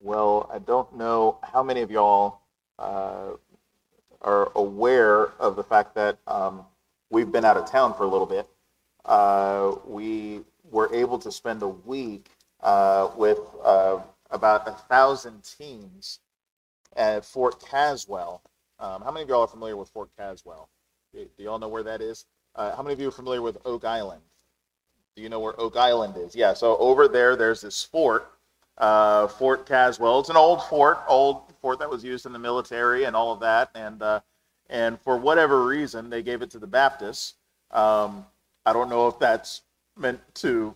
Well, I don't know how many of y'all uh, are aware of the fact that um, we've been out of town for a little bit. Uh, we were able to spend a week uh, with uh, about a thousand teams at Fort Caswell. Um, how many of y'all are familiar with Fort Caswell? Do, do y'all know where that is? Uh, how many of you are familiar with Oak Island? Do you know where Oak Island is? Yeah, so over there, there's this fort, uh, Fort Caswell. It's an old fort, old fort that was used in the military and all of that. And uh, and for whatever reason, they gave it to the Baptists. Um, I don't know if that's meant to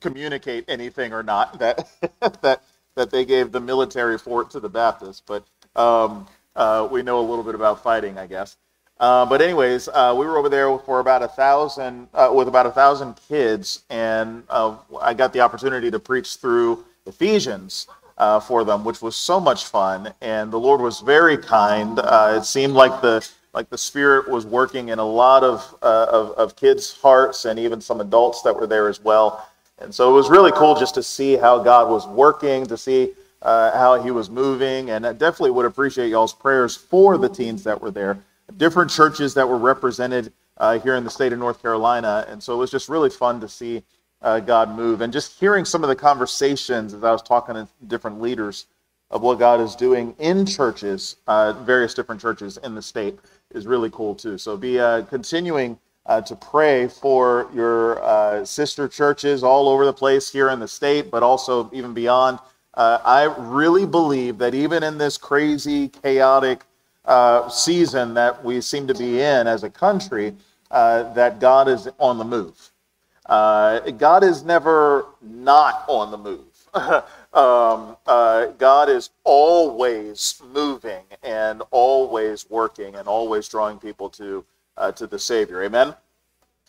communicate anything or not that that that they gave the military fort to the Baptists, but um, uh, we know a little bit about fighting, I guess. Uh, but anyways, uh, we were over there for about a thousand, uh, with about a thousand kids, and uh, I got the opportunity to preach through Ephesians uh, for them, which was so much fun. And the Lord was very kind. it seemed like the like the Spirit was working in a lot of, of of kids' hearts, and even some adults that were there as well. And so it was really cool just to see how God was working, to see uh, how He was moving, and I definitely would appreciate y'all's prayers for the teens that were there, different churches that were represented uh, here in the state of North Carolina. And so it was just really fun to see uh, God move, and just hearing some of the conversations as I was talking to different leaders of what God is doing in churches, uh, various different churches in the state, is really cool too. So be uh, continuing uh, to pray for your uh, sister churches all over the place here in the state, but also even beyond. Uh, I really believe that even in this crazy, chaotic season that we seem to be in as a country, that God is on the move. Uh, God is never not on the move. um, God is always moving and always working and always drawing people to uh, to the Savior. Amen.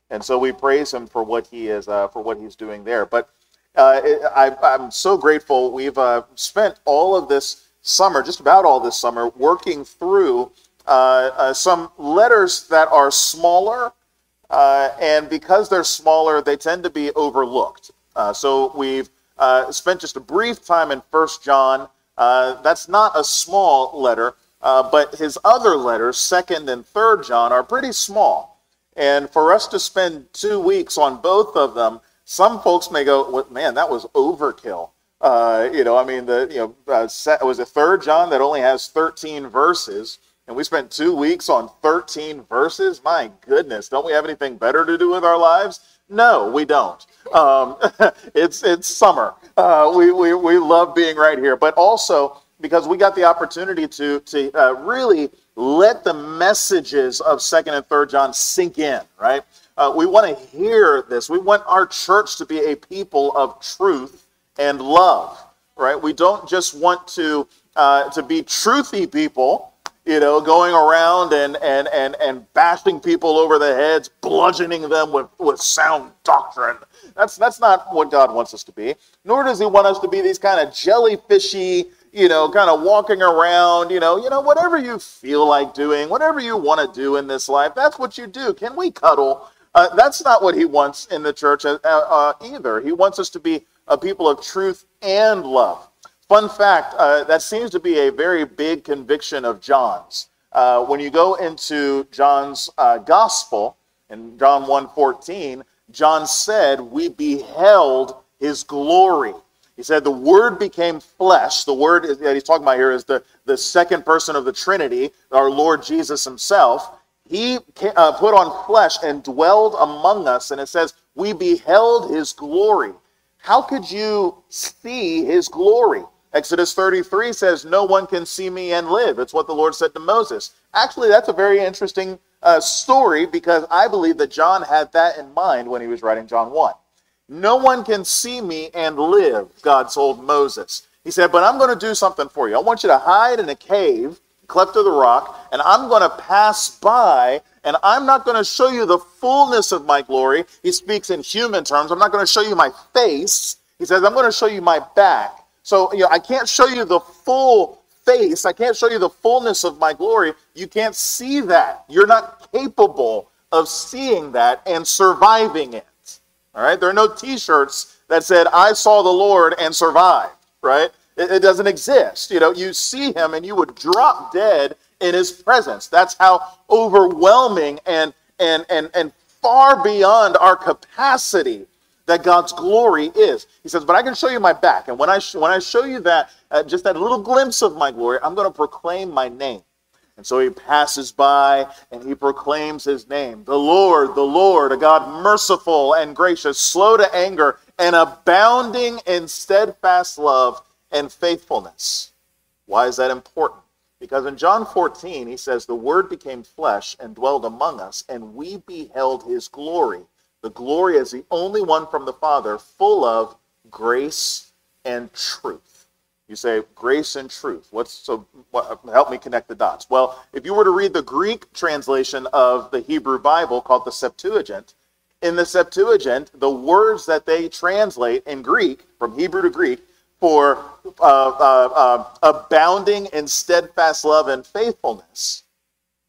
And so we praise Him for what He is uh, for what He's doing there. But uh, I, am so grateful. We've uh, spent all of this summer, just about all this summer, working through uh, uh, some letters that are smaller, and because they're smaller, they tend to be overlooked. so we've spent just a brief time in First John. that's not a small letter. Uh, but his other letters, second and third John, are pretty small. And for us to spend two weeks on both of them, some folks may go, well, "Man, that was overkill." Uh, you know, I mean, the you know, uh, it was a third John that only has 13 verses, and we spent two weeks on 13 verses. My goodness, don't we have anything better to do with our lives? No, we don't. Um, it's it's summer. Uh, we, we we love being right here, but also because we got the opportunity to, to uh, really let the messages of 2nd and 3rd John sink in, right? Uh, we want to hear this. We want our church to be a people of truth and love, right? We don't just want to, uh, to be truthy people, you know, going around and, and, and, and bashing people over the heads, bludgeoning them with, with sound doctrine. That's, that's not what God wants us to be. Nor does he want us to be these kind of jellyfishy, you know, kind of walking around, you know, you know, whatever you feel like doing, whatever you want to do in this life, that's what you do. Can we cuddle? Uh, that's not what he wants in the church uh, uh, either. He wants us to be a people of truth and love. Fun fact: uh, that seems to be a very big conviction of John's. Uh, when you go into John's uh, gospel in John 1:14, John said, "We beheld his glory." He said the Word became flesh. The Word that he's talking about here is the, the second person of the Trinity, our Lord Jesus himself. He uh, put on flesh and dwelled among us, and it says, We beheld his glory. How could you see his glory? Exodus 33 says, No one can see me and live. It's what the Lord said to Moses. Actually, that's a very interesting uh, story because I believe that John had that in mind when he was writing John 1. No one can see me and live, God told Moses. He said, But I'm going to do something for you. I want you to hide in a cave, cleft of the rock, and I'm going to pass by, and I'm not going to show you the fullness of my glory. He speaks in human terms. I'm not going to show you my face. He says, I'm going to show you my back. So, you know, I can't show you the full face. I can't show you the fullness of my glory. You can't see that. You're not capable of seeing that and surviving it. All right, there are no T-shirts that said "I saw the Lord and survived." Right? It, it doesn't exist. You know, you see him and you would drop dead in his presence. That's how overwhelming and and and and far beyond our capacity that God's glory is. He says, "But I can show you my back, and when I sh- when I show you that, uh, just that little glimpse of my glory, I'm going to proclaim my name." And so he passes by and he proclaims his name, the Lord, the Lord, a God merciful and gracious, slow to anger, and abounding in steadfast love and faithfulness. Why is that important? Because in John 14, he says, The Word became flesh and dwelled among us, and we beheld his glory. The glory as the only one from the Father, full of grace and truth. You say grace and truth. What's so? What, help me connect the dots. Well, if you were to read the Greek translation of the Hebrew Bible called the Septuagint, in the Septuagint, the words that they translate in Greek from Hebrew to Greek for uh, uh, uh, abounding in steadfast love and faithfulness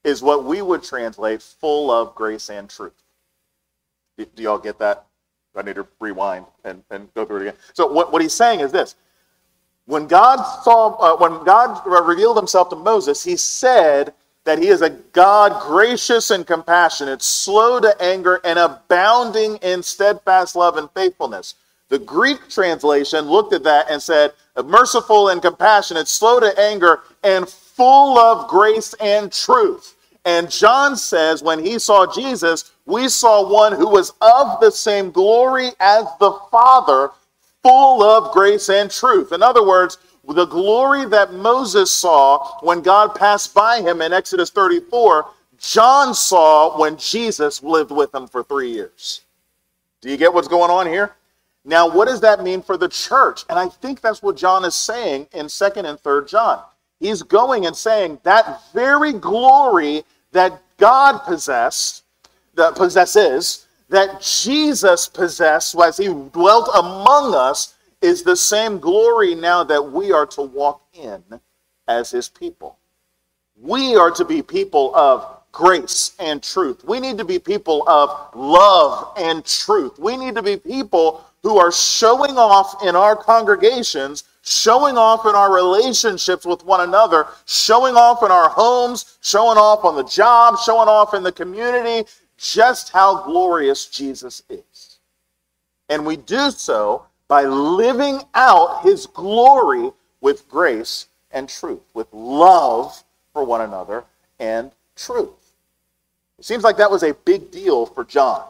is what we would translate full of grace and truth. Do, y'all get that? I need to rewind and, and go through it again. So what, what he's saying is this. When God saw, uh, when God revealed himself to Moses, he said that he is a God gracious and compassionate, slow to anger, and abounding in steadfast love and faithfulness. The Greek translation looked at that and said, merciful and compassionate, slow to anger, and full of grace and truth. And John says, when he saw Jesus, we saw one who was of the same glory as the Father, full of grace and truth. In other words, the glory that Moses saw when God passed by him in Exodus 34, John saw when Jesus lived with him for three years. Do you get what's going on here? Now, what does that mean for the church? And I think that's what John is saying in 2nd and 3rd John. He's going and saying that very glory that God possessed, that possesses, that Jesus possessed as he dwelt among us, is the same glory now that we are to walk in as his people. We are to be people of grace and truth. We need to be people of love and truth. We need to be people who are showing off in our congregations, showing off in our relationships with one another, showing off in our homes, showing off on the job, showing off in the community, just how glorious Jesus is. And we do so by living out his glory with grace and truth, with love for one another and truth. It seems like that was a big deal for John.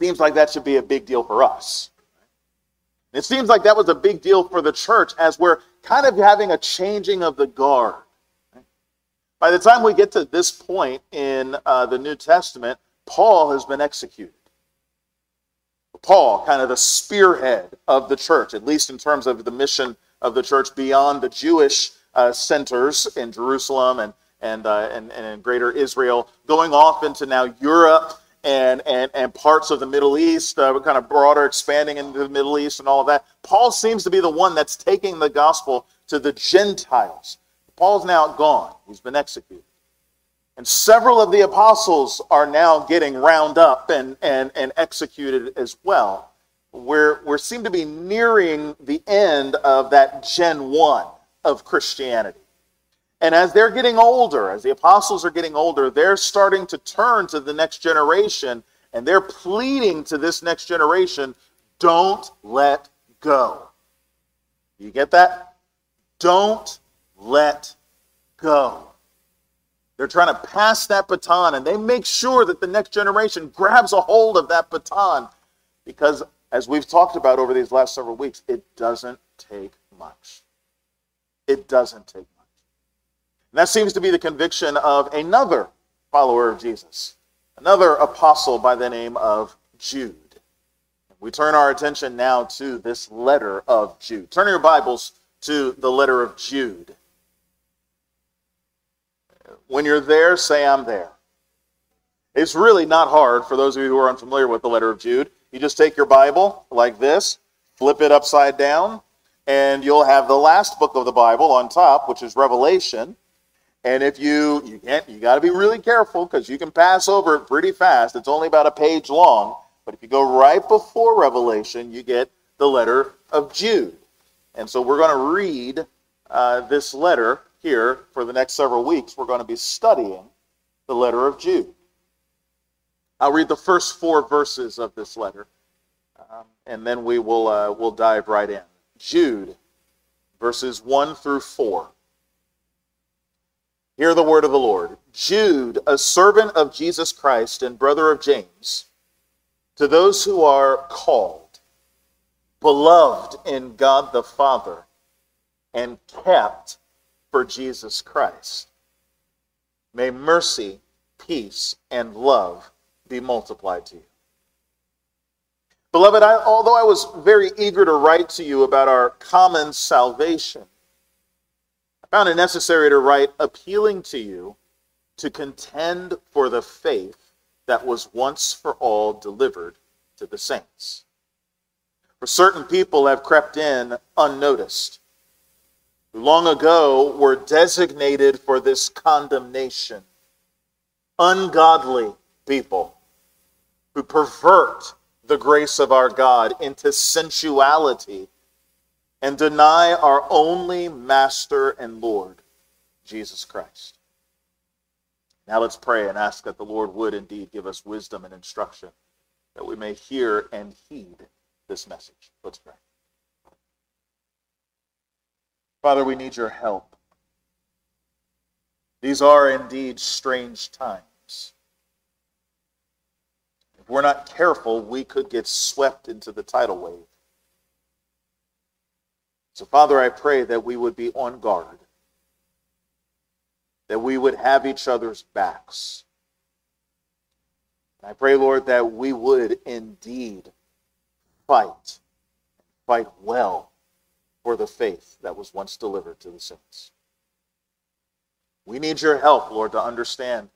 Seems like that should be a big deal for us. It seems like that was a big deal for the church as we're kind of having a changing of the guard. By the time we get to this point in uh, the New Testament, Paul has been executed. Paul, kind of the spearhead of the church, at least in terms of the mission of the church beyond the Jewish uh, centers in Jerusalem and, and, uh, and, and in greater Israel, going off into now Europe and, and, and parts of the Middle East, uh, kind of broader, expanding into the Middle East and all of that. Paul seems to be the one that's taking the gospel to the Gentiles. Paul's now gone, he's been executed. And several of the apostles are now getting round up and, and, and executed as well. We're, we seem to be nearing the end of that Gen 1 of Christianity. And as they're getting older, as the apostles are getting older, they're starting to turn to the next generation and they're pleading to this next generation don't let go. You get that? Don't let go. They're trying to pass that baton and they make sure that the next generation grabs a hold of that baton because, as we've talked about over these last several weeks, it doesn't take much. It doesn't take much. and that seems to be the conviction of another follower of Jesus, another apostle by the name of Jude. We turn our attention now to this letter of Jude. Turn your Bibles to the letter of Jude. When you're there, say, I'm there. It's really not hard for those of you who are unfamiliar with the letter of Jude. You just take your Bible like this, flip it upside down, and you'll have the last book of the Bible on top, which is Revelation. And if you you can't you got to be really careful because you can pass over it pretty fast. It's only about a page long. But if you go right before Revelation, you get the letter of Jude. And so we're going to read uh, this letter here for the next several weeks. We're going to be studying the letter of Jude. I'll read the first four verses of this letter, um, and then we will uh, we'll dive right in. Jude, verses 1 through 4. Hear the word of the Lord. Jude, a servant of Jesus Christ and brother of James, to those who are called, beloved in God the Father, and kept for Jesus Christ. May mercy, peace, and love be multiplied to you. Beloved, I, although I was very eager to write to you about our common salvation, I found it necessary to write appealing to you to contend for the faith that was once for all delivered to the saints. For certain people have crept in unnoticed, long ago were designated for this condemnation. Ungodly people who pervert the grace of our God into sensuality and deny our only Master and Lord, Jesus Christ. Now let's pray and ask that the Lord would indeed give us wisdom and instruction that we may hear and heed this message. Let's pray. Father, we need your help. These are indeed strange times. If we're not careful, we could get swept into the tidal wave. So, Father, I pray that we would be on guard, that we would have each other's backs. And I pray, Lord, that we would indeed fight, fight well for the faith that was once delivered to the saints. We need your help, Lord, to understand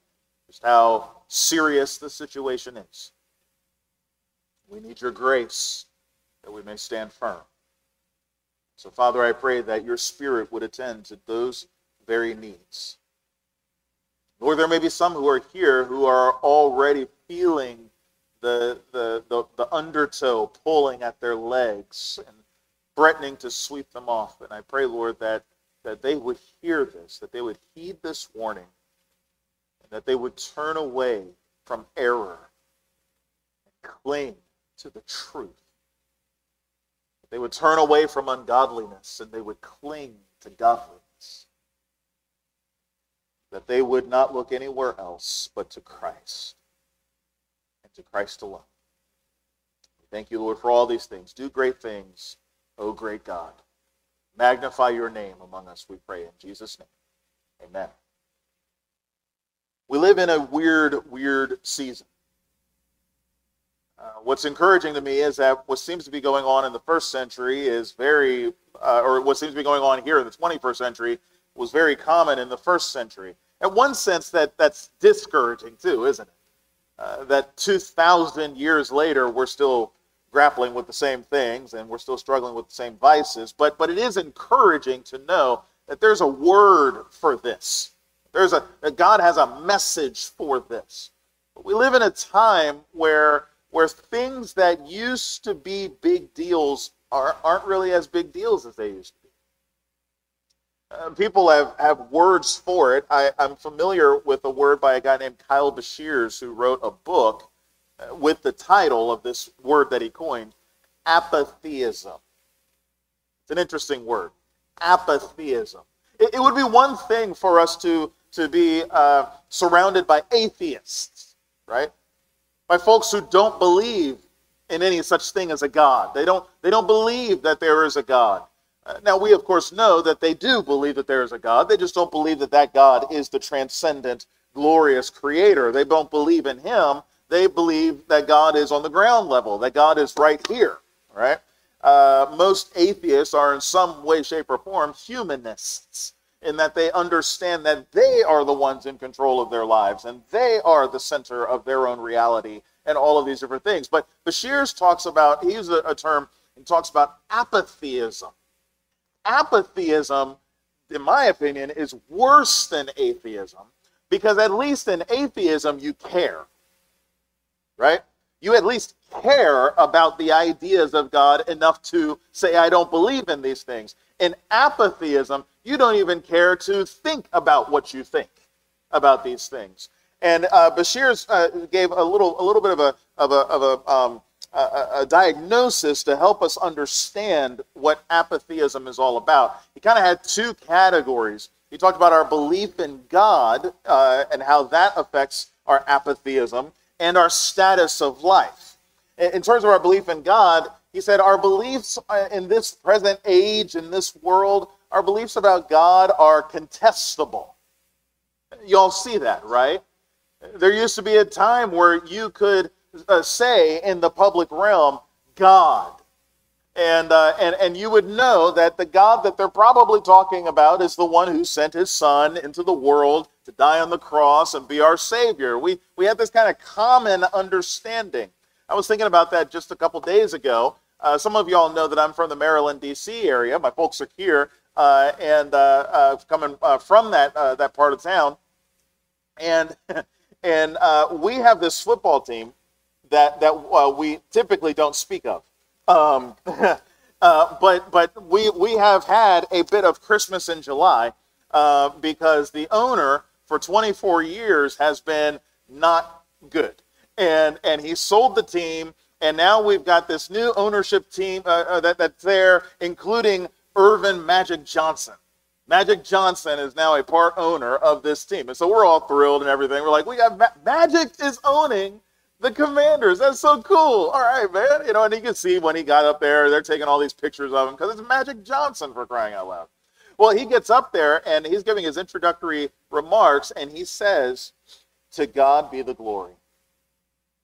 just how serious the situation is. We need your grace that we may stand firm. So, Father, I pray that your Spirit would attend to those very needs. Lord, there may be some who are here who are already feeling the, the, the, the undertow pulling at their legs and threatening to sweep them off. And I pray, Lord, that, that they would hear this, that they would heed this warning, and that they would turn away from error and cling to the truth. That They would turn away from ungodliness and they would cling to godliness. That they would not look anywhere else but to Christ and to Christ alone. Thank you, Lord, for all these things. Do great things, O great God. Magnify your name among us, we pray in Jesus' name. Amen. We live in a weird, weird season. Uh, what's encouraging to me is that what seems to be going on in the first century is very, uh, or what seems to be going on here in the 21st century was very common in the first century. In one sense, that that's discouraging too, isn't it? Uh, that 2,000 years later, we're still grappling with the same things and we're still struggling with the same vices. But but it is encouraging to know that there's a word for this. There's a that God has a message for this. But we live in a time where where things that used to be big deals are, aren't really as big deals as they used to be. Uh, people have, have words for it. I, I'm familiar with a word by a guy named Kyle Beshears who wrote a book with the title of this word that he coined, apatheism. It's an interesting word, apatheism. It, it would be one thing for us to, to be uh, surrounded by atheists, right? by folks who don't believe in any such thing as a God. They don't, they don't believe that there is a God. Uh, now, we of course know that they do believe that there is a God. They just don't believe that that God is the transcendent, glorious creator. They don't believe in him. They believe that God is on the ground level, that God is right here, right? Uh, most atheists are in some way, shape, or form humanists in that they understand that they are the ones in control of their lives and they are the center of their own reality and all of these different things. But Beshears talks about, he uses a, a term, and talks about apatheism. Apatheism, in my opinion, is worse than atheism because at least in atheism you care, right? You at least care about the ideas of God enough to say, I don't believe in these things. In apatheism, you don't even care to think about what you think about these things. And uh, Beshears uh, gave a little, a little bit of a, of a, of a, um, a, a diagnosis to help us understand what apatheism is all about. He kind of had two categories. He talked about our belief in God uh, and how that affects our apatheism and our status of life. In terms of our belief in God, he said our beliefs in this present age, in this world, our beliefs about God are contestable. You all see that, right? There used to be a time where you could uh, say in the public realm, God. And, uh, and, and you would know that the God that they're probably talking about is the one who sent his son into the world to die on the cross and be our Savior. We, we have this kind of common understanding. I was thinking about that just a couple days ago. Uh, some of y'all know that I'm from the Maryland, D.C. area. My folks are here uh, and uh, uh coming uh, from that, that part of town. And, and we have this football team that, that we typically don't speak of. Um, but but we, we have had a bit of Christmas in July because the owner for 24 years has been not good. And, and he sold the team, and now we've got this new ownership team uh, uh, that, that's there, including Earvin Magic Johnson. Magic Johnson is now a part owner of this team. And so we're all thrilled and everything. We're like, we got Ma- Magic is owning the Commanders. That's so cool. All right, man. You know, and you can see when he got up there, they're taking all these pictures of him because it's Magic Johnson for crying out loud. Well, he gets up there and he's giving his introductory remarks and he says, To God be the glory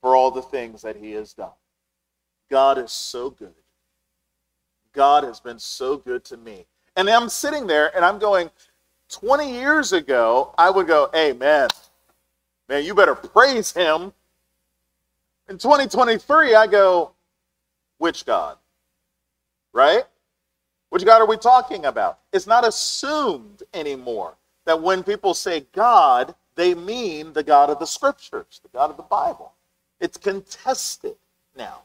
for all the things that he has done. God is so good. God has been so good to me. And I'm sitting there and I'm going, 20 years ago, I would go, man, man, you better praise him. In 2023, I go, which God? Right? Which God are we talking about? It's not assumed anymore that when people say God, they mean the God of the scriptures, the God of the Bible. It's contested now.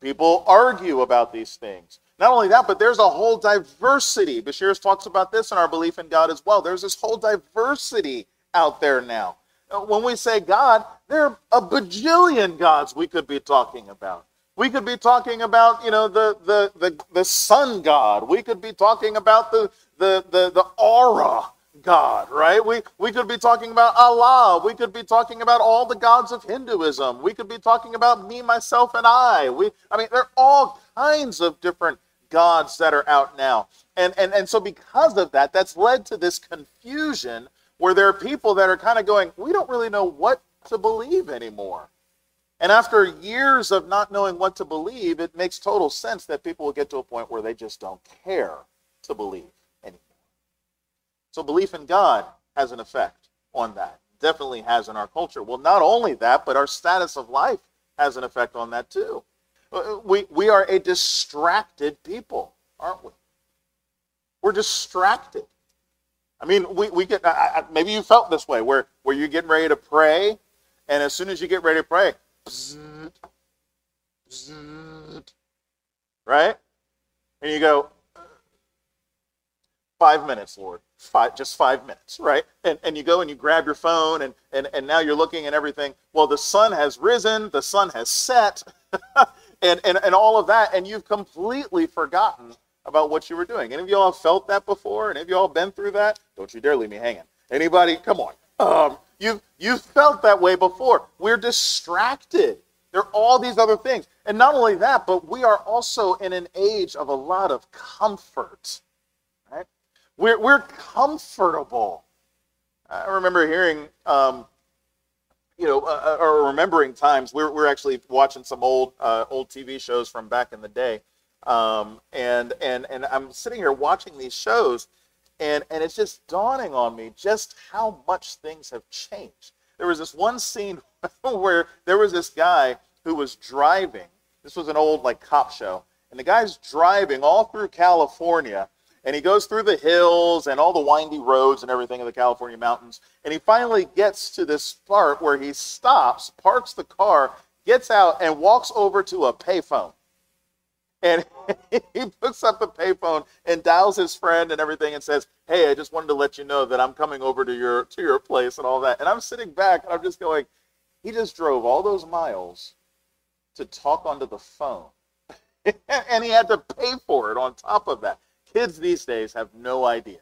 People argue about these things. Not only that, but there's a whole diversity. Beshears talks about this in our belief in God as well. There's this whole diversity out there now. Uh, when we say God, there are a bajillion gods we could be talking about. We could be talking about, you know, the the the, the sun god. We could be talking about the the the, the aura God, right? We we could be talking about Allah. We could be talking about all the gods of Hinduism. We could be talking about me, myself, and I. We I mean, there are all kinds of different gods that are out now. And and and so because of that, that's led to this confusion where there are people that are kind of going, we don't really know what to believe anymore. And after years of not knowing what to believe, it makes total sense that people will get to a point where they just don't care to believe anymore. So belief in God has an effect on that. Definitely has in our culture. Well, not only that, but our status of life has an effect on that too. Uh, we, we are a distracted people, aren't we? We're distracted. I mean, we, we get, I, I, maybe you felt this way, where, where you're getting ready to pray, and as soon as you get ready to pray, right? And you go, five minutes, Lord. Five, just five minutes, right? And, and you go and you grab your phone, and, and, and now you're looking at everything. Well, the sun has risen, the sun has set, and, and, and all of that, and you've completely forgotten about what you were doing. Any of y'all felt that before? Any of y'all been through that? Don't you dare leave me hanging. Anybody? Come on. Um, you've, you've felt that way before. We're distracted. There are all these other things. And not only that, but we are also in an age of a lot of comfort. Right? We're, we're comfortable. I remember hearing, um, you know, uh, uh or remembering times. We're, we're actually watching some old uh, old TV shows from back in the day, um, and and and I'm sitting here watching these shows, and and it's just dawning on me just how much things have changed. There was this one scene where there was this guy who was driving. This was an old like cop show, and the guy's driving all through California, and he goes through the hills and all the windy roads and everything in the California mountains, and he finally gets to this part where he stops, parks the car, gets out and walks over to a payphone. And he picks up the payphone and dials his friend and everything and says, Hey, I just wanted to let you know that I'm coming over to your to your place and all that. And I'm sitting back and I'm just going, he just drove all those miles to talk onto the phone. and he had to pay for it on top of that. Kids these days have no idea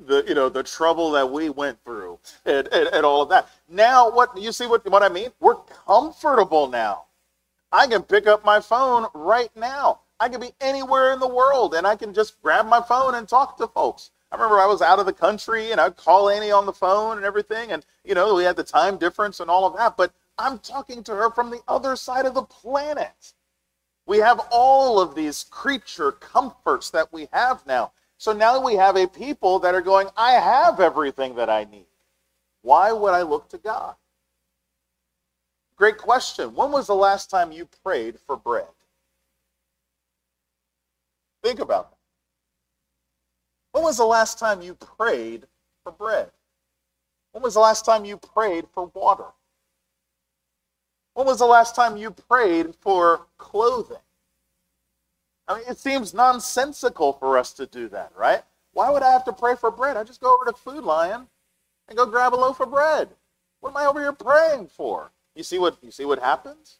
the you know the trouble that we went through and, and, and all of that. Now what you see what what I mean? We're comfortable now. I can pick up my phone right now. I can be anywhere in the world and I can just grab my phone and talk to folks. I remember I was out of the country and I'd call Annie on the phone and everything. And, you know, we had the time difference and all of that. But I'm talking to her from the other side of the planet. We have all of these creature comforts that we have now. So now we have a people that are going, I have everything that I need. Why would I look to God? Great question. When was the last time you prayed for bread? Think about that. When was the last time you prayed for bread? When was the last time you prayed for water? When was the last time you prayed for clothing? I mean, it seems nonsensical for us to do that, right? Why would I have to pray for bread? I just go over to Food Lion and go grab a loaf of bread. What am I over here praying for? You see what you see what happens?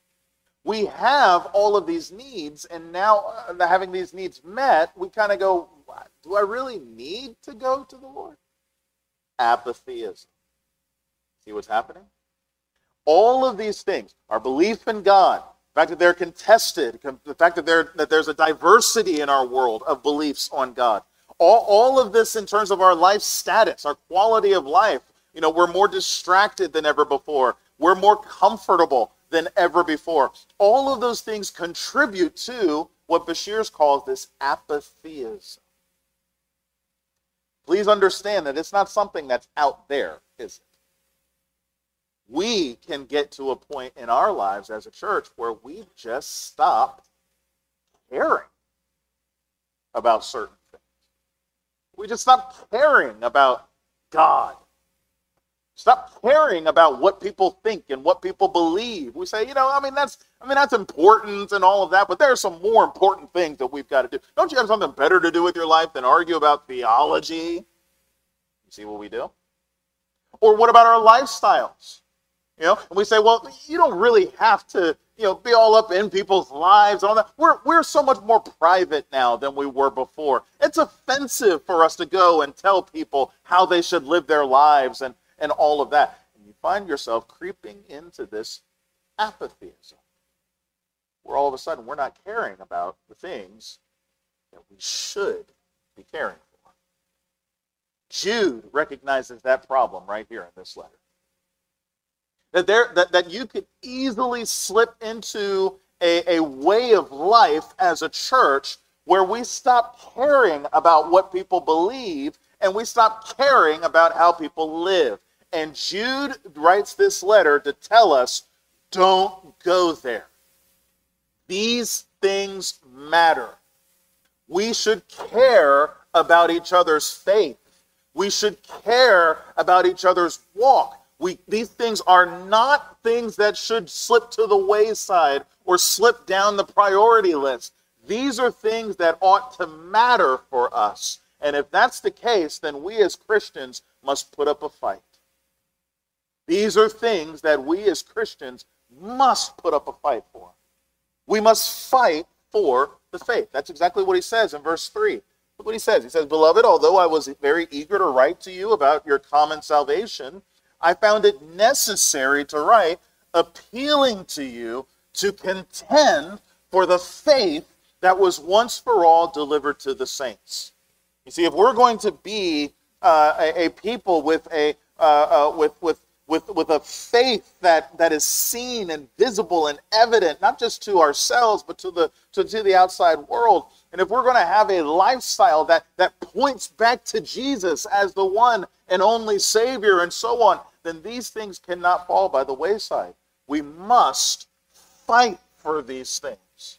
We have all of these needs, and now uh, having these needs met, we kind of go, "Do I really need to go to the Lord?" Apatheism. See what's happening? All of these things, our belief in God, the fact that they're contested, the fact that, that there's a diversity in our world of beliefs on God, all, all of this in terms of our life status, our quality of life, you know, we're more distracted than ever before. We're more comfortable than ever before. All of those things contribute to what Beshears calls this apatheism. Please understand that it's not something that's out there, is it? We can get to a point in our lives as a church where we just stop caring about certain things. We just stop caring about God Stop caring about what people think and what people believe. We say, you know, I mean that's I mean that's important and all of that, but there are some more important things that we've got to do. Don't you have something better to do with your life than argue about theology? You see what we do? Or what about our lifestyles? You know, and we say, well, you don't really have to, you know, be all up in people's lives and all that. We're we're so much more private now than we were before. It's offensive for us to go and tell people how they should live their lives and and all of that. And you find yourself creeping into this apatheism, where all of a sudden we're not caring about the things that we should be caring for. Jude recognizes that problem right here in this letter. That, there, that, that you could easily slip into a, a way of life as a church where we stop caring about what people believe and we stop caring about how people live. And Jude writes this letter to tell us don't go there. These things matter. We should care about each other's faith. We should care about each other's walk. We, these things are not things that should slip to the wayside or slip down the priority list. These are things that ought to matter for us. And if that's the case, then we as Christians must put up a fight. These are things that we as Christians must put up a fight for. We must fight for the faith. That's exactly what he says in verse 3. Look what he says. He says, Beloved, although I was very eager to write to you about your common salvation, I found it necessary to write, appealing to you to contend for the faith that was once for all delivered to the saints. You see, if we're going to be uh, a, a, people with a uh, uh, with with with, with a faith that, that is seen and visible and evident, not just to ourselves, but to the, to, to the outside world. And if we're going to have a lifestyle that, that points back to Jesus as the one and only Savior and so on, then these things cannot fall by the wayside. We must fight for these things,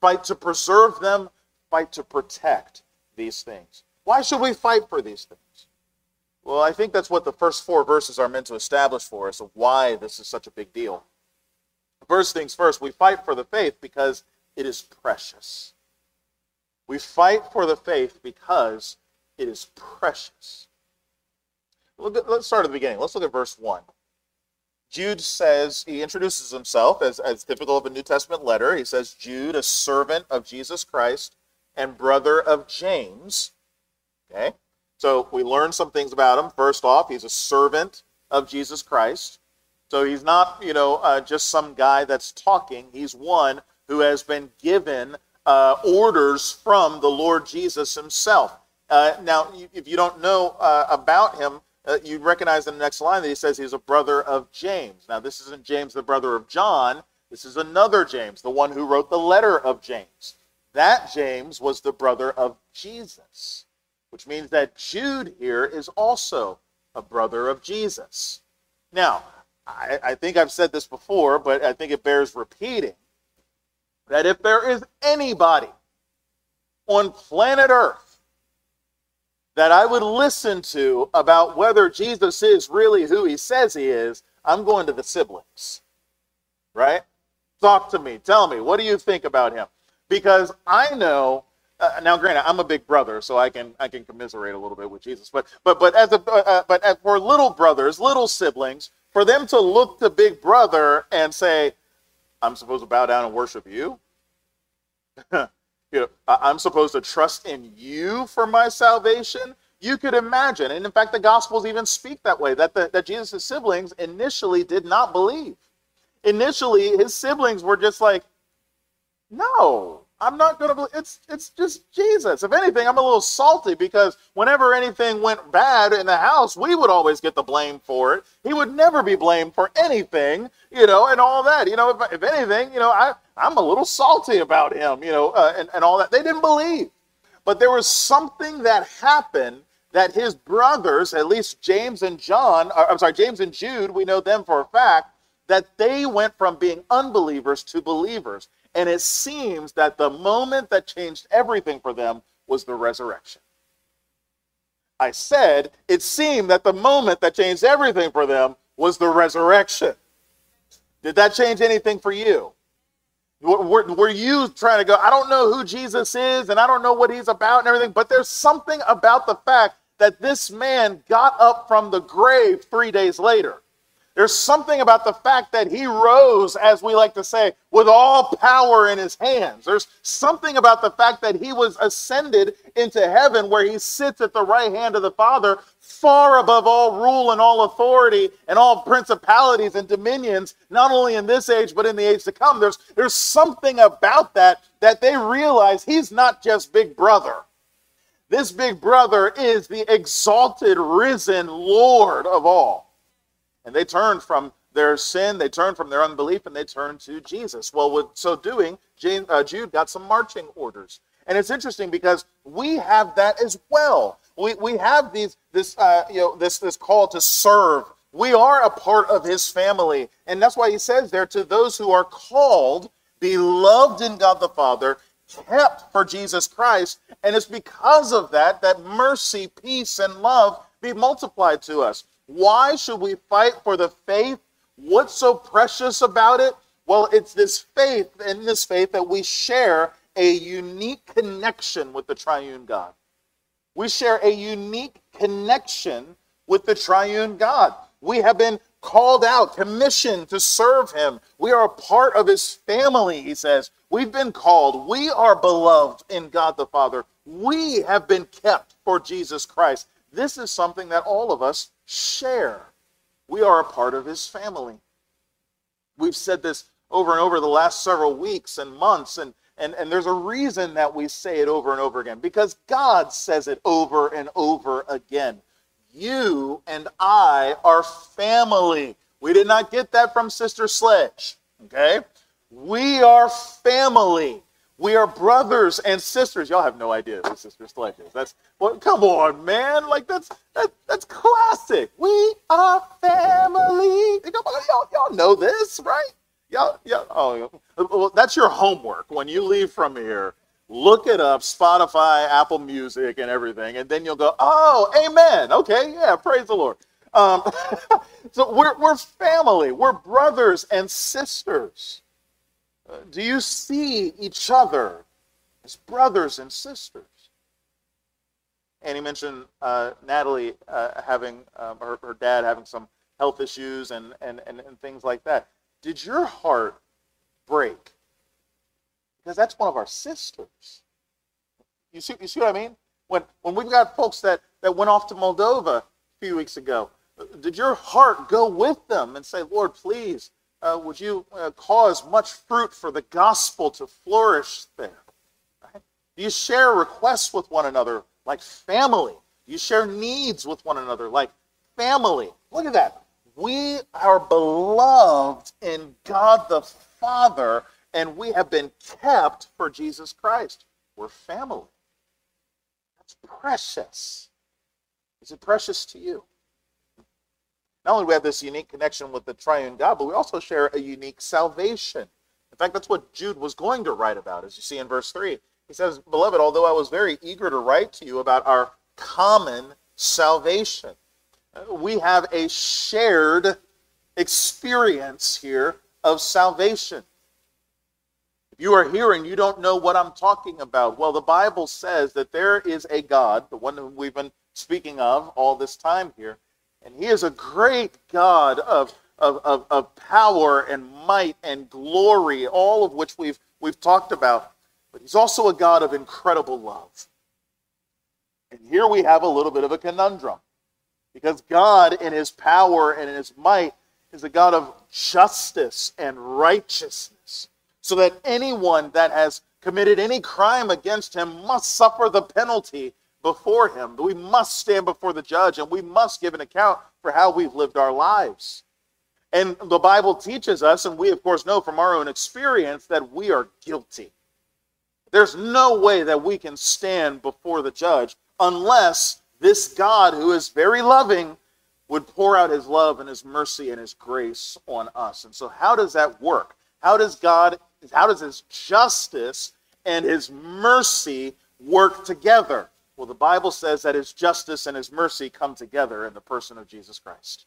fight to preserve them, fight to protect these things. Why should we fight for these things? Well, I think that's what the first four verses are meant to establish for us of why this is such a big deal. First things first, we fight for the faith because it is precious. We fight for the faith because it is precious. At, let's start at the beginning. Let's look at verse 1. Jude says, he introduces himself as, as typical of a New Testament letter. He says, Jude, a servant of Jesus Christ and brother of James. Okay? So we learn some things about him. First off, he's a servant of Jesus Christ. So he's not, you know, uh, just some guy that's talking. He's one who has been given uh, orders from the Lord Jesus himself. Uh, now, if you don't know uh, about him, uh, you recognize in the next line that he says he's a brother of James. Now, this isn't James, the brother of John. This is another James, the one who wrote the letter of James. That James was the brother of Jesus, which means that Jude here is also a brother of Jesus. Now, I, I think I've said this before, but I think it bears repeating that if there is anybody on planet Earth that I would listen to about whether Jesus is really who he says he is, I'm going to the siblings. Right? Talk to me. Tell me. What do you think about him? Because I know uh, now, granted, I'm a big brother, so I can I can commiserate a little bit with Jesus. But but but as a uh, uh but as for little brothers, little siblings, for them to look to Big Brother and say, "I'm supposed to bow down and worship you," you know, I'm supposed to trust in you for my salvation. You could imagine, and in fact, the Gospels even speak that way that the, that Jesus' siblings initially did not believe. Initially, his siblings were just like, "No, I'm not going to believe it's it's just Jesus. If anything, I'm a little salty because whenever anything went bad in the house, we would always get the blame for it. He would never be blamed for anything, you know, and all that. You know, if, if anything, you know, I I'm a little salty about him, you know, uh, and and all that. They didn't believe, but there was something that happened that his brothers, at least James and John, or, I'm sorry, James and Jude, we know them for a fact that they went from being unbelievers to believers. And it seems that the moment that changed everything for them was the resurrection. I said it seemed that the moment that changed everything for them was the resurrection. Did that change anything for you? Were, were, you trying to go, I don't know who Jesus is and I don't know what he's about and everything, but there's something about the fact that this man got up from the grave three days later. There's something about the fact that he rose, as we like to say, with all power in his hands. There's something about the fact that he was ascended into heaven where he sits at the right hand of the Father, far above all rule and all authority and all principalities and dominions, not only in this age, but in the age to come. There's, there's something about that that they realize he's not just big brother. This big brother is the exalted, risen Lord of all. And they turned from their sin, they turned from their unbelief, and they turned to Jesus. Well, with so doing, uh, Jude got some marching orders. And it's interesting because we have that as well. We, we have these this uh, you know this this call to serve. We are a part of his family. And that's why he says there to those who are called, beloved in God the Father, kept for Jesus Christ. And it's because of that that mercy, peace, and love be multiplied to us. Why should we fight for the faith? What's so precious about it? Well, it's this faith, in this faith, that we share a unique connection with the triune God. We share a unique connection with the triune God. We have been called out, commissioned to serve him. We are a part of his family, he says. We've been called. We are beloved in God the Father. We have been kept for Jesus Christ. This is something that all of us share. We are a part of his family. We've said this over and over the last several weeks and months, and, and, and there's a reason that we say it over and over again because God says it over and over again. You and I are family. We did not get that from Sister Sledge, okay? We are family. We are brothers and sisters. Y'all have no idea who Sister Sledge is. That's well, come on, man. Like that's that, that's classic. We are family. Y'all, y'all know this, right? Y'all, y'all, oh, well, that's your homework when you leave from here. Look it up, Spotify, Apple Music, and everything, and then you'll go, oh, amen. Okay, yeah, praise the Lord. Um, so we're, we're family, we're brothers and sisters. Do you see each other as brothers and sisters? And he mentioned uh, Natalie uh, having um, her, her, dad having some health issues and, and, and, and things like that. Did your heart break? Because that's one of our sisters. You see, you see what I mean? When, when we've got folks that, that went off to Moldova a few weeks ago, did your heart go with them and say, Lord, please, uh, would you uh, cause much fruit for the gospel to flourish there? Right? Do you share requests with one another like family? Do you share needs with one another like family? Look at that. We are beloved in God the Father, and we have been kept for Jesus Christ. We're family. That's precious. Is it precious to you? Not only do we have this unique connection with the triune God, but we also share a unique salvation. In fact, that's what Jude was going to write about, as you see in verse 3. He says, Beloved, although I was very eager to write to you about our common salvation, we have a shared experience here of salvation. If you are here and you don't know what I'm talking about, well, the Bible says that there is a God, the one whom we've been speaking of all this time here, and he is a great God of, of, of, of power and might and glory, all of which we've, we've talked about. But he's also a God of incredible love. And here we have a little bit of a conundrum. Because God, in his power and in his might, is a God of justice and righteousness. So that anyone that has committed any crime against him must suffer the penalty before him. We must stand before the judge and we must give an account for how we've lived our lives. And the Bible teaches us, and we of course know from our own experience, that we are guilty. There's no way that we can stand before the judge unless this God, who is very loving, would pour out his love and his mercy and his grace on us. And so, how does that work? How does God, how does his justice and his mercy work together? Well, the Bible says that his justice and his mercy come together in the person of Jesus Christ.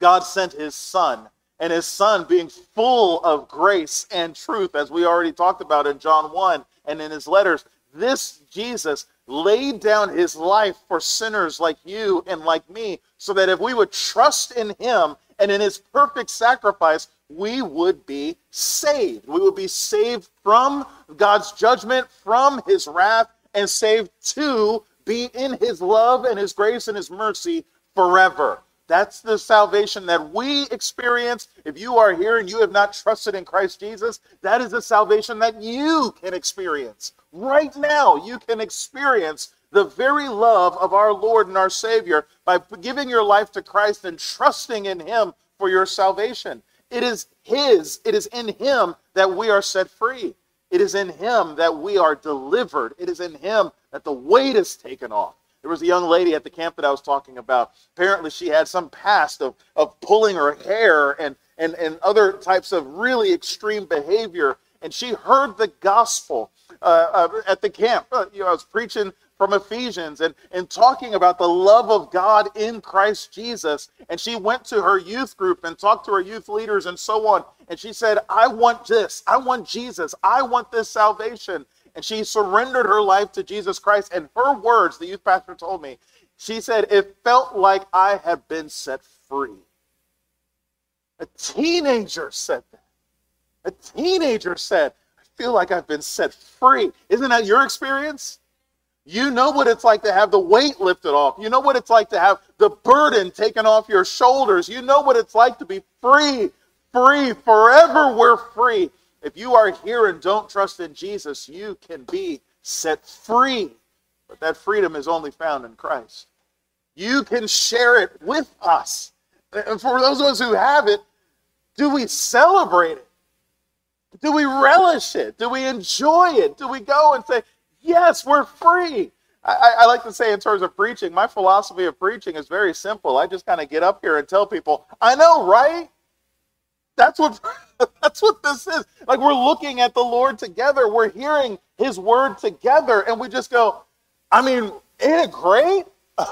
God sent his Son, and his Son, being full of grace and truth, as we already talked about in John 1 and in his letters, this Jesus laid down his life for sinners like you and like me, so that if we would trust in him and in his perfect sacrifice, we would be saved. We would be saved from God's judgment, from his wrath, and saved to be in his love and his grace and his mercy forever. That's the salvation that we experience. If you are here and you have not trusted in Christ Jesus, that is the salvation that you can experience. Right now, you can experience the very love of our Lord and our Savior by giving your life to Christ and trusting in Him for your salvation. It is His, it is in Him that we are set free. It is in him that we are delivered. It is in him that the weight is taken off. There was a young lady at the camp that I was talking about. Apparently, she had some past of, of pulling her hair and, and, and other types of really extreme behavior. And she heard the gospel uh, uh, at the camp. Uh, you know, I was preaching from Ephesians and, and talking about the love of God in Christ Jesus. And she went to her youth group and talked to her youth leaders and so on. And she said, I want this. I want Jesus. I want this salvation. And she surrendered her life to Jesus Christ. And her words, the youth pastor told me, she said, it felt like I had been set free. A teenager said that. A teenager said, feel like I've been set free. Isn't that your experience? You know what it's like to have the weight lifted off. You know what it's like to have the burden taken off your shoulders. You know what it's like to be free, free, forever we're free. If you are here and don't trust in Jesus, you can be set free. But that freedom is only found in Christ. You can share it with us. And for those of us who have it, do we celebrate it? Do we relish it? Do we enjoy it? Do we go and say, Yes, we're free. I, I, like to say, in terms of preaching, my philosophy of preaching is very simple. I just kind of get up here and tell people, I know, right? That's what that's what this is. Like we're looking at the Lord together. We're hearing his word together, and we just go, I mean, ain't it great?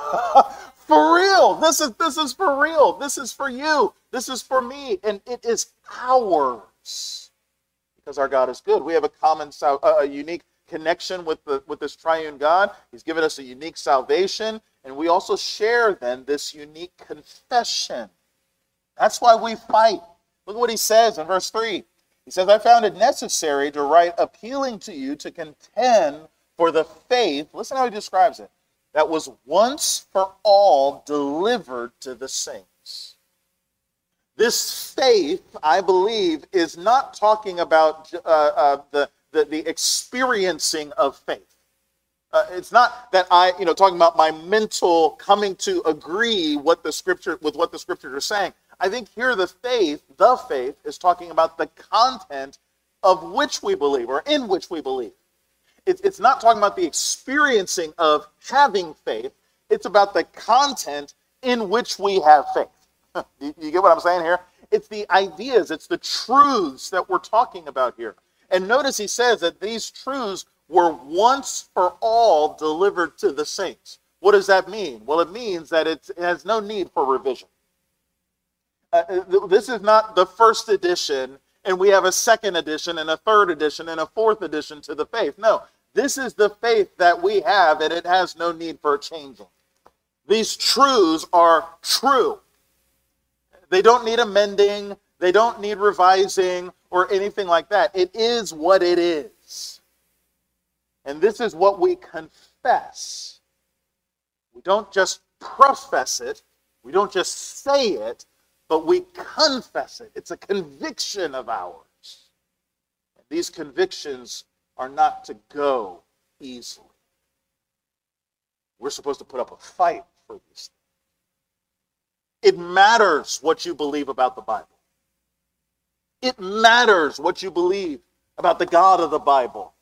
for real. This is this is for real. This is for you. This is for me. And it is ours because our God is good. We have a common, a unique connection with the with this triune God. He's given us a unique salvation, and we also share then this unique confession. That's why we fight. Look at what he says in verse 3. He says, I found it necessary to write appealing to you to contend for the faith. Listen how he describes it that was once for all delivered to the saints. This faith, I believe, is not talking about uh, uh, the, the, the experiencing of faith. Uh, it's not that I, you know, talking about my mental coming to agree what the scripture with what the scriptures are saying. I think here the faith, the faith, is talking about the content of which we believe or in which we believe. it's not talking about the experiencing of having faith. It's about the content in which we have faith. you, get what I'm saying here? It's the ideas, it's the truths that we're talking about here. And notice he says that these truths were once for all delivered to the saints. What does that mean? Well, it means that it has no need for revision. Uh, uh this is not the first edition, and we have a second edition, and a third edition, and a fourth edition to the faith. No, this is the faith that we have, and it has no need for changing. These truths are true. They don't need amending, they don't need revising or anything like that. It is what it is. And this is what we confess. We don't just profess it, we don't just say it, but we confess it. It's a conviction of ours. And these convictions are not to go easily. We're supposed to put up a fight for these things. It matters what you believe about the Bible. It matters what you believe about the God of the Bible.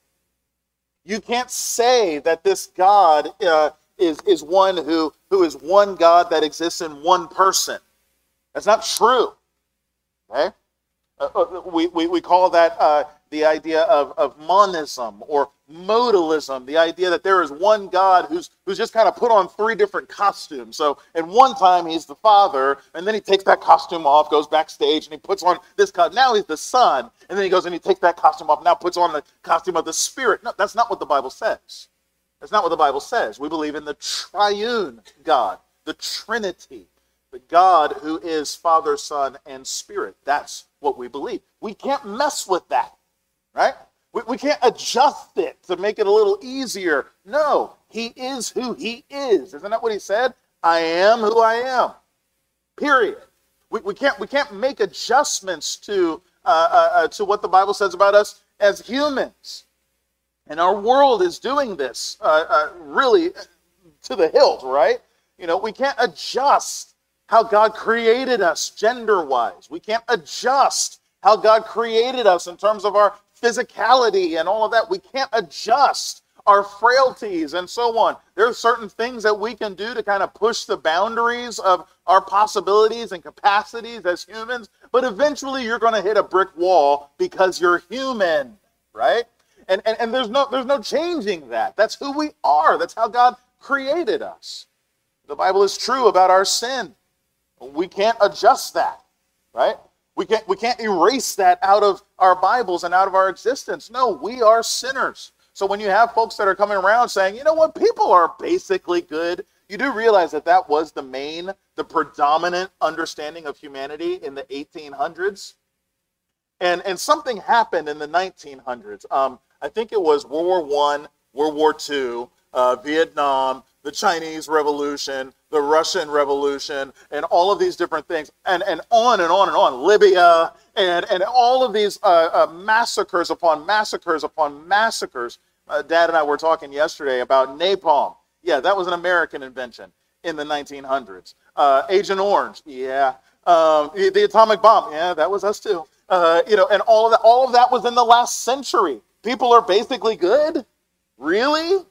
You can't say that this God uh, is, is one who, who is one God that exists in one person. That's not true. Okay? Uh, uh, we, we, we call that uh, the idea of, of monism or modalism, the idea that there is one God who's, who's just kind of put on three different costumes. So, in one time, he's the Father, and then he takes that costume off, goes backstage, and he puts on this costume. Now he's the Son, and then he goes and he takes that costume off, now puts on the costume of the Spirit. No, that's not what the Bible says. That's not what the Bible says. We believe in the triune God, the Trinity, the God who is Father, Son, and Spirit. That's what we believe. We can't mess with that, right? We, we can't adjust it to make it a little easier. No, he is who he is. Isn't that what he said? I am who I am. Period. We, we, can't, we can't make adjustments to, uh, uh, uh, to what the Bible says about us as humans. And our world is doing this uh, uh, really to the hilt, right? You know, we can't adjust how God created us gender wise. We can't adjust how God created us in terms of our physicality and all of that. We can't adjust our frailties and so on. There are certain things that we can do to kind of push the boundaries of our possibilities and capacities as humans, but eventually you're going to hit a brick wall because you're human, right? And, and, and there's no there's no changing that. That's who we are. That's how God created us. The Bible is true about our sin. We can't adjust that, right? We can't, we can't erase that out of our Bibles and out of our existence. No, we are sinners. So when you have folks that are coming around saying, you know what, people are basically good, you do realize that that was the main, the predominant understanding of humanity in the 1800s. And, and something happened in the 1900s. Um, I think it was World War One, World War Two, uh, Vietnam, the Chinese Revolution, the Russian Revolution, and all of these different things, and, and on and on and on, Libya, and, and all of these uh, uh, massacres upon massacres upon massacres. Uh, Dad and I were talking yesterday about napalm. Yeah, that was an American invention in the 1900s. Uh, Agent Orange, yeah. Um, the atomic bomb, yeah, that was us too. Uh, you know, and all of that, all of that was in the last century. People are basically good. Really?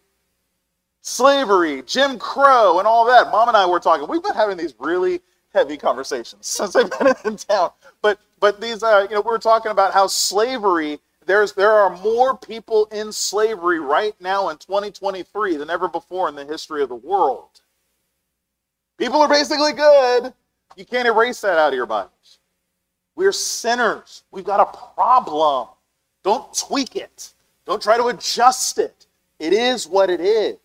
Slavery, Jim Crow, and all that. Mom and I were talking. We've been having these really heavy conversations since I've been in town. But but these uh, you know, we were talking about how slavery. There's there are more people in slavery right now in 2023 than ever before in the history of the world. People are basically good. You can't erase that out of your Bibles. We're sinners. We've got a problem. Don't tweak it. Don't try to adjust it. It is what it is.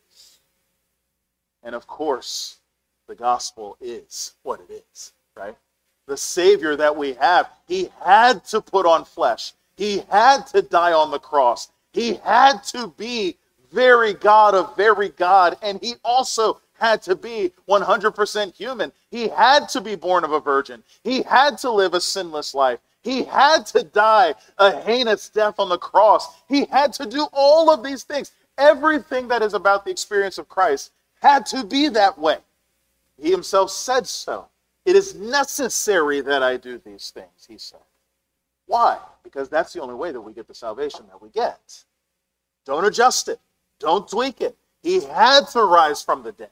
And of course, the gospel is what it is, right? The Savior that we have, he had to put on flesh. He had to die on the cross. He had to be very God of very God. And he also had to be 100% human. He had to be born of a virgin. He had to live a sinless life. He had to die a heinous death on the cross. He had to do all of these things. Everything that is about the experience of Christ had to be that way. He himself said so. It is necessary that I do these things, he said. Why? Because that's the only way that we get the salvation that we get. Don't adjust it, don't tweak it. He had to rise from the dead.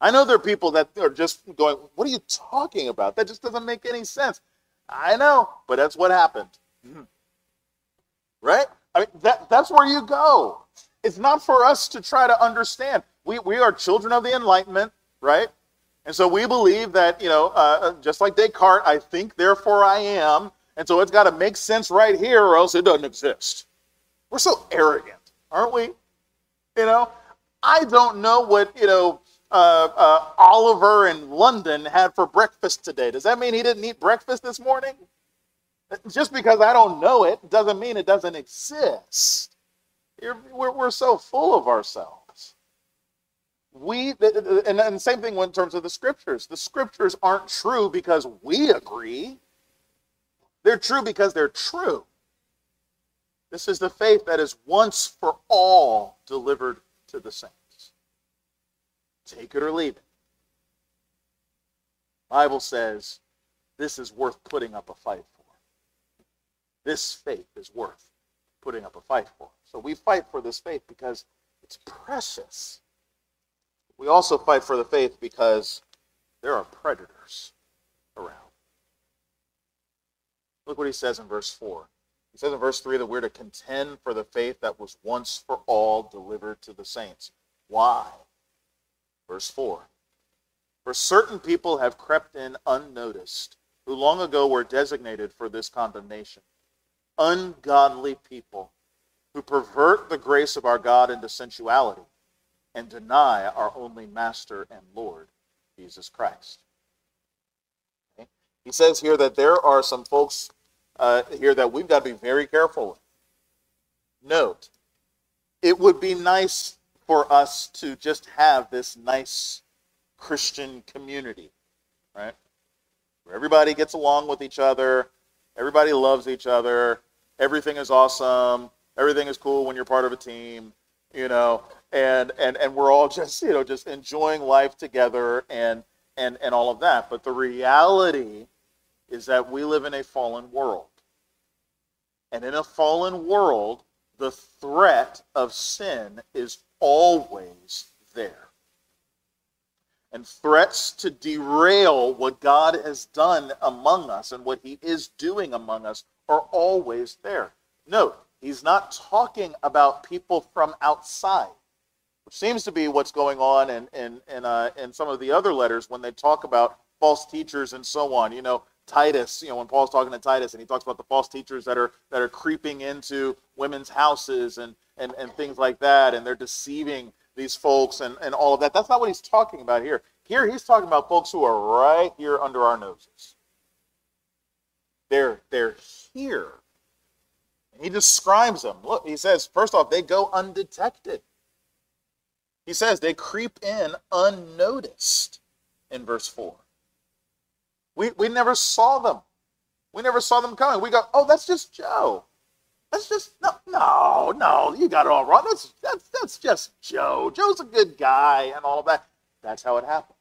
I know there are people that are just going, What are you talking about? That just doesn't make any sense. I know, but that's what happened. Mm-hmm. Right? I mean, that, that's where you go. It's not for us to try to understand. We, we are children of the Enlightenment, right? And so we believe that, you know, uh, uh just like Descartes, I think, therefore I am. And so it's got to make sense right here or else it doesn't exist. We're so arrogant, aren't we? You know, I don't know what, you know, uh, uh, Oliver in London had for breakfast today. Does that mean he didn't eat breakfast this morning? Just because I don't know it doesn't mean it doesn't exist. We're, we're so full of ourselves. We and, the same thing in terms of the scriptures. The scriptures aren't true because we agree. They're true because they're true. This is the faith that is once for all delivered to the saints. Take it or leave it. Bible says this is worth putting up a fight for. This faith is worth putting up a fight for. So we fight for this faith because it's precious. We also fight for the faith because there are predators around. Look what he says in verse 4. He says in verse 3 that we're to contend for the faith that was once for all delivered to the saints. Why? Verse 4 For certain people have crept in unnoticed, who long ago were designated for this condemnation. Ungodly people who pervert the grace of our God into sensuality and deny our only Master and Lord, Jesus Christ. Okay? He says here that there are some folks uh, here that we've got to be very careful with. Note, it would be nice for us to just have this nice Christian community, right? Where everybody gets along with each other, everybody loves each other, everything is awesome, everything is cool when you're part of a team, you know, and and and we're all just, you know, just enjoying life together and and and all of that. But the reality is that we live in a fallen world. And in a fallen world, the threat of sin is always there. And threats to derail what God has done among us and what he is doing among us are always there. Note, he's not talking about people from outside, seems to be what's going on in, in, in, uh, in some of the other letters when they talk about false teachers and so on. You know, Titus, you know, when Paul's talking to Titus and he talks about the false teachers that are that are creeping into women's houses and and, and things like that, and they're deceiving these folks and, and all of that. That's not what he's talking about here. Here he's talking about folks who are right here under our noses. They're they're here. He describes them. Look, he says, first off, they go undetected. He says they creep in unnoticed in verse 4. We, we never saw them. We never saw them coming. We go, oh, that's just Joe. That's just no, no, no. You got it all wrong. That's that's that's just Joe. Joe's a good guy and all of that. That's how it happens.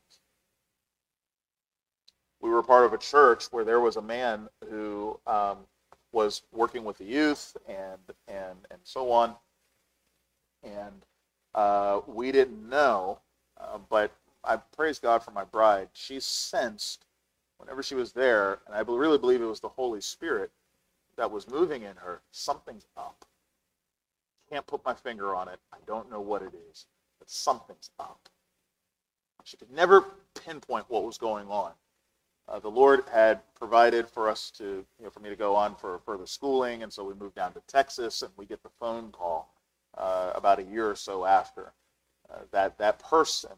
We were part of a church where there was a man who um, was working with the youth and and and so on, and uh, we didn't know, uh, but I praise God for my bride. She sensed whenever she was there, and I really believe it was the Holy Spirit that was moving in her, something's up. Can't put my finger on it. I don't know what it is, but something's up. She could never pinpoint what was going on. Uh, the Lord had provided for us to, you know, for me to go on for further schooling, and so we moved down to Texas, and we get the phone call uh, about a year or so after uh, that that person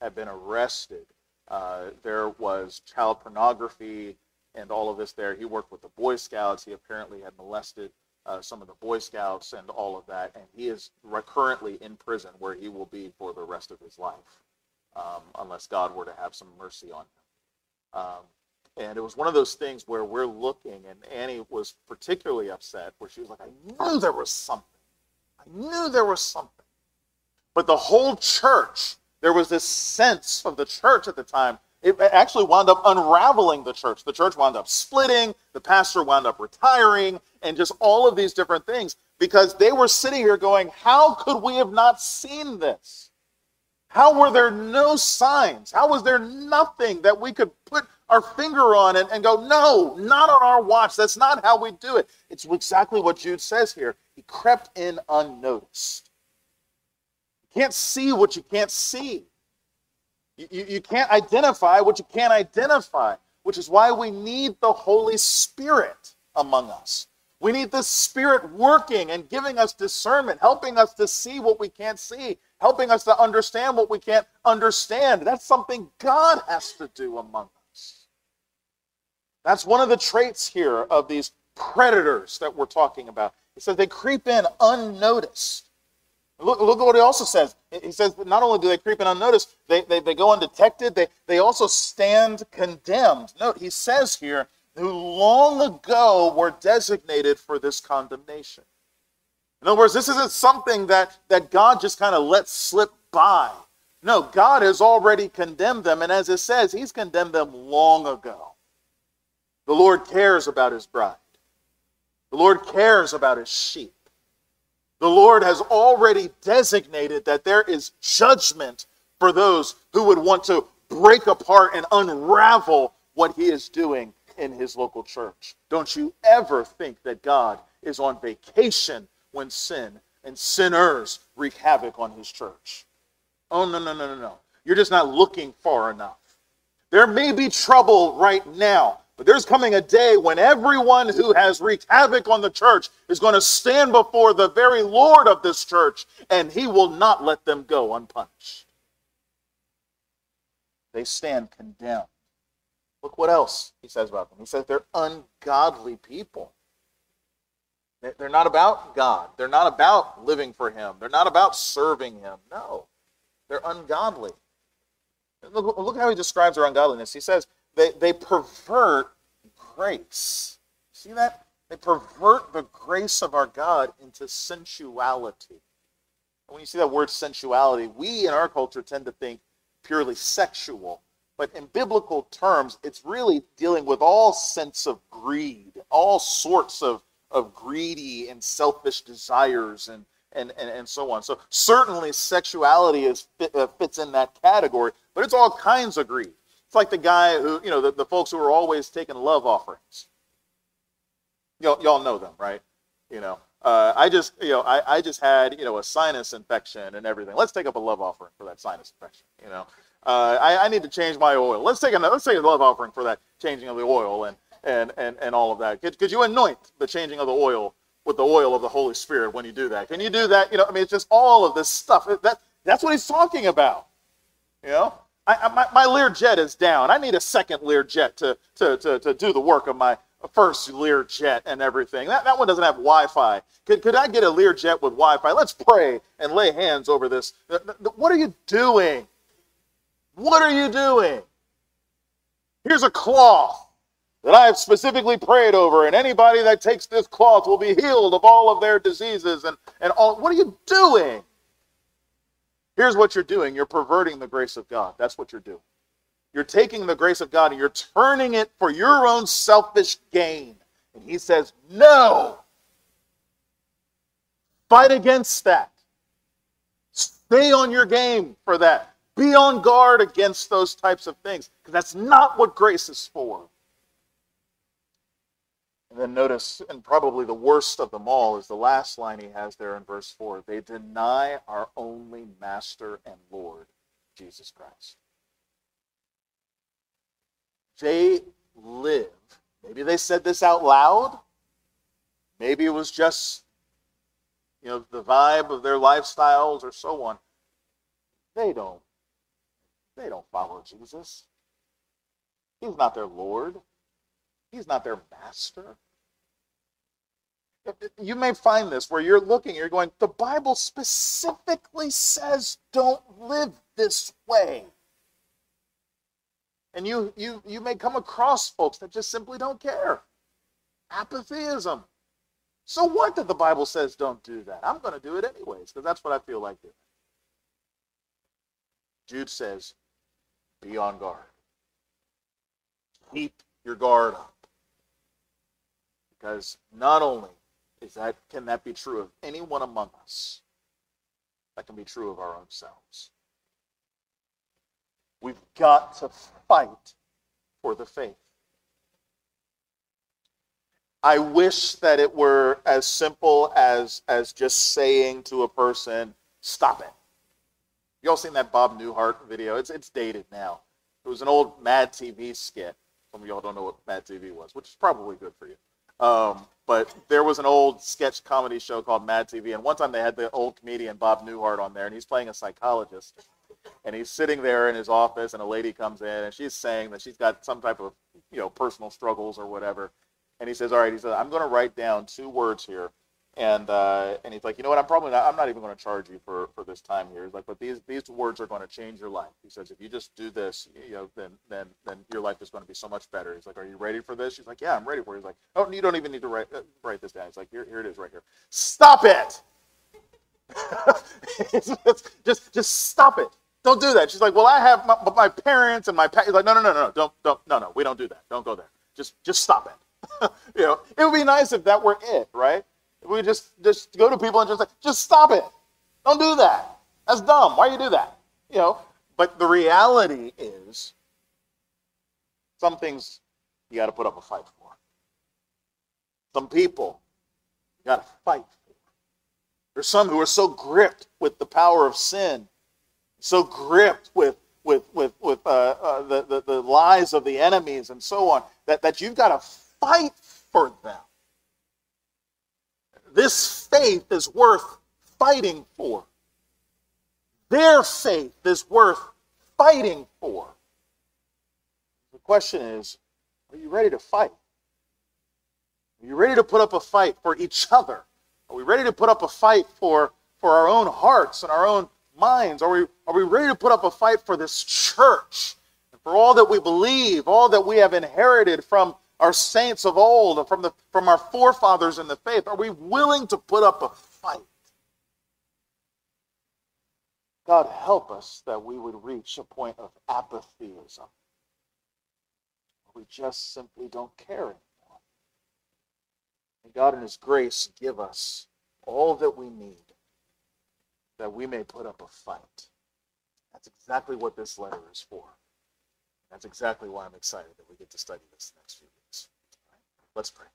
had been arrested. Uh, there was child pornography and all of this there. He worked with the Boy Scouts. He apparently had molested uh, some of the Boy Scouts and all of that, and he is currently in prison where he will be for the rest of his life, um, unless God were to have some mercy on him. Um, and it was one of those things where we're looking, and Annie was particularly upset, where she was like, I knew there was something. Knew there was something. But the whole church, there was this sense of the church at the time it actually wound up unraveling the church. The church wound up splitting, the pastor wound up retiring, and just all of these different things because they were sitting here going, How could we have not seen this? How were there no signs? How was there nothing that we could put our finger on and, and go, No, not on our watch. That's not how we do it. It's exactly what Jude says here. He crept in unnoticed. You can't see what you can't see. You, you can't identify what you can't identify, which is why we need the Holy Spirit among us. We need the Spirit working and giving us discernment, helping us to see what we can't see, helping us to understand what we can't understand. That's something God has to do among us. That's one of the traits here of these predators that we're talking about. He says they creep in unnoticed. Look, look at what he also says. He says not only do they creep in unnoticed, they, they, they go undetected, they, they also stand condemned. Note, he says here, who long ago were designated for this condemnation. In other words, this isn't something that, that God just kind of lets slip by. No, God has already condemned them, and as it says, He's condemned them long ago. The Lord cares about His bride, the Lord cares about His sheep. The Lord has already designated that there is judgment for those who would want to break apart and unravel what he is doing in his local church. Don't you ever think that God is on vacation when sin and sinners wreak havoc on his church. Oh, no, no, no, no, no. You're just not looking far enough. There may be trouble right now, but there's coming a day when everyone who has wreaked havoc on the church is going to stand before the very Lord of this church, and he will not let them go unpunished. They stand condemned. Look what else he says about them. He says they're ungodly people. They're not about God. They're not about living for Him. They're not about serving Him. No, they're ungodly. Look, look how he describes their ungodliness. He says, they, they pervert grace. See that? They pervert the grace of our God into sensuality. And when you see that word sensuality, we in our culture tend to think purely sexual. But in biblical terms, it's really dealing with all sense of greed, all sorts of, of greedy and selfish desires and, and, and, and so on. So certainly sexuality is, uh, fits in that category, but it's all kinds of greed. It's like the guy who, you know, the, the folks who are always taking love offerings. Y'all, y'all know them, right? You know, uh, I just, you know, I, I just had, you know, a sinus infection and everything. Let's take up a love offering for that sinus infection. You know, uh, I, I need to change my oil. Let's take a let's take a love offering for that changing of the oil and and and, and all of that. Could, could you anoint the changing of the oil with the oil of the Holy Spirit when you do that? Can you do that? You know, I mean, it's just all of this stuff. That that's what he's talking about. You know, I, I, my, my Learjet is down. I need a second Learjet to, to, to, to do the work of my first Learjet and everything. That, that one doesn't have Wi-Fi. Could, could I get a Learjet with Wi-Fi? Let's pray and lay hands over this. Uh, what are you doing? What are you doing? Here's a cloth that I have specifically prayed over, and anybody that takes this cloth will be healed of all of their diseases and, and all. What are you doing? Here's what you're doing you're perverting the grace of God. That's what you're doing. You're taking the grace of God and you're turning it for your own selfish gain. And he says, No. Fight against that. Stay on your game for that. Be on guard against those types of things because that's not what grace is for. And then notice, and probably the worst of them all is the last line he has there in verse 4 they deny our only master and Lord, Jesus Christ. They live. Maybe they said this out loud. Maybe it was just, you know, the vibe of their lifestyles or so on. They don't. They don't follow Jesus. He's not their Lord. He's not their master. You may find this where you're looking, you're going, the Bible specifically says don't live this way. And you, you, you may come across folks that just simply don't care. Apatheism. So what that the Bible says don't do that? I'm going to do it anyways because that's what I feel like doing. Jude says, be on guard. Keep your guard up. Because not only is that can that be true of anyone among us, that can be true of our own selves. We've got to fight for the faith. I wish that it were as simple as as just saying to a person, "Stop it." Y'all seen that Bob Newhart video? It's it's dated now. It was an old Mad TV skit. Some of y'all don't know what Mad TV was, which is probably good for you. Um, but there was an old sketch comedy show called Mad TV, and one time they had the old comedian Bob Newhart on there, and he's playing a psychologist, and he's sitting there in his office, and a lady comes in, and she's saying that she's got some type of you know personal struggles or whatever, and he says, "All right," he says, "I'm going to write down two words here and uh, and he's like, you know what? I'm probably not. I'm not even going to charge you for for this time here. He's like, but these these words are going to change your life. He says, if you just do this, you know, then then then your life is going to be so much better. He's like, are you ready for this? She's like, yeah, I'm ready for it. He's like, oh, you don't even need to write uh, write this down. He's like, here here it is right here. Stop it. just just stop it. Don't do that. She's like, well, I have my, my parents and my pa-. He's like, no no no no don't don't no no we don't do that. Don't go there. Just just stop it. you know, it would be nice if that were it, right? We just just go to people and just like, just stop it. Don't do that. That's dumb. Why you do that? You know. But the reality is, some things you got to put up a fight for. Some people you got to fight for. There's some who are so gripped with the power of sin, so gripped with with with with uh, uh, the, the the lies of the enemies and so on that that you've got to fight for them. This faith is worth fighting for. Their faith is worth fighting for. The question is are you ready to fight? Are you ready to put up a fight for each other? Are we ready to put up a fight for, for our own hearts and our own minds? Are we, are we ready to put up a fight for this church and for all that we believe, all that we have inherited from our saints of old, from, the, from our forefathers in the faith? Are we willing to put up a fight? God, help us that we would reach a point of apatheism. We just simply don't care anymore. And God, in His grace, give us all that we need that we may put up a fight. That's exactly what this letter is for. That's exactly why I'm excited that we get to study this next few weeks. Let's pray.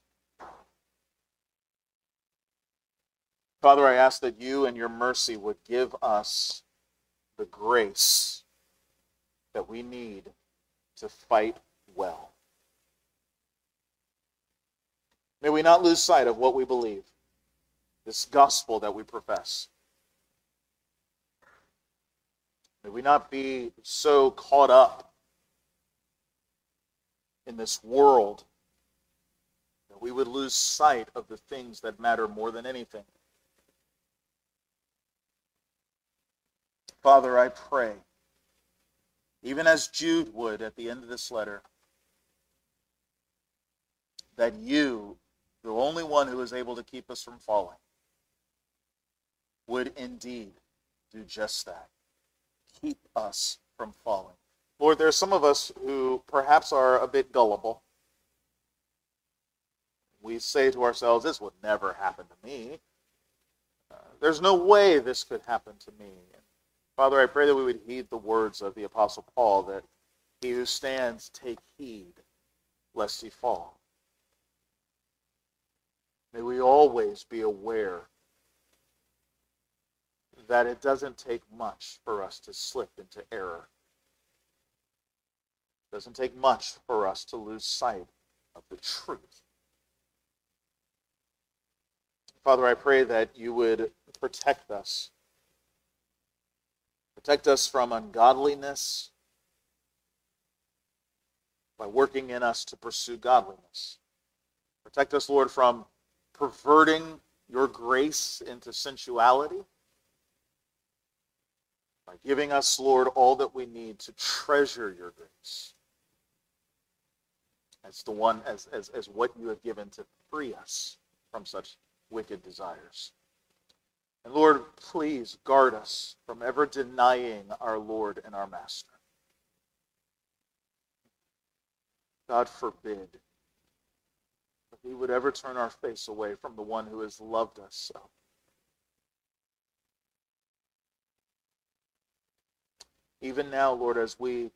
Father, I ask that you and your mercy would give us the grace that we need to fight well. May we not lose sight of what we believe, this gospel that we profess. May we not be so caught up in this world that we would lose sight of the things that matter more than anything. Father, I pray, even as Jude would at the end of this letter, that you, the only one who is able to keep us from falling, would indeed do just that. Keep us from falling. Lord, there are some of us who perhaps are a bit gullible. We say to ourselves, this would never happen to me. Uh, there's no way this could happen to me. And Father, I pray that we would heed the words of the Apostle Paul that he who stands, take heed lest he fall. May we always be aware that it doesn't take much for us to slip into error It doesn't take much for us to lose sight of the truth. Father, I pray that you would protect us. Protect us from ungodliness by working in us to pursue godliness. Protect us, Lord, from perverting your grace into sensuality by giving us, Lord, all that we need to treasure your grace as the one as, as, as what you have given to free us from such wicked desires. And Lord, please guard us from ever denying our Lord and our Master. God forbid that we would ever turn our face away from the one who has loved us so. Even now, Lord, as we,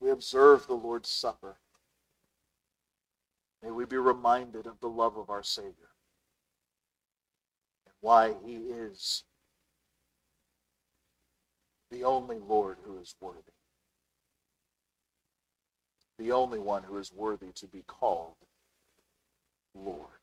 we observe the Lord's Supper, may we be reminded of the love of our Savior why he is the only Lord who is worthy, the only one who is worthy to be called Lord.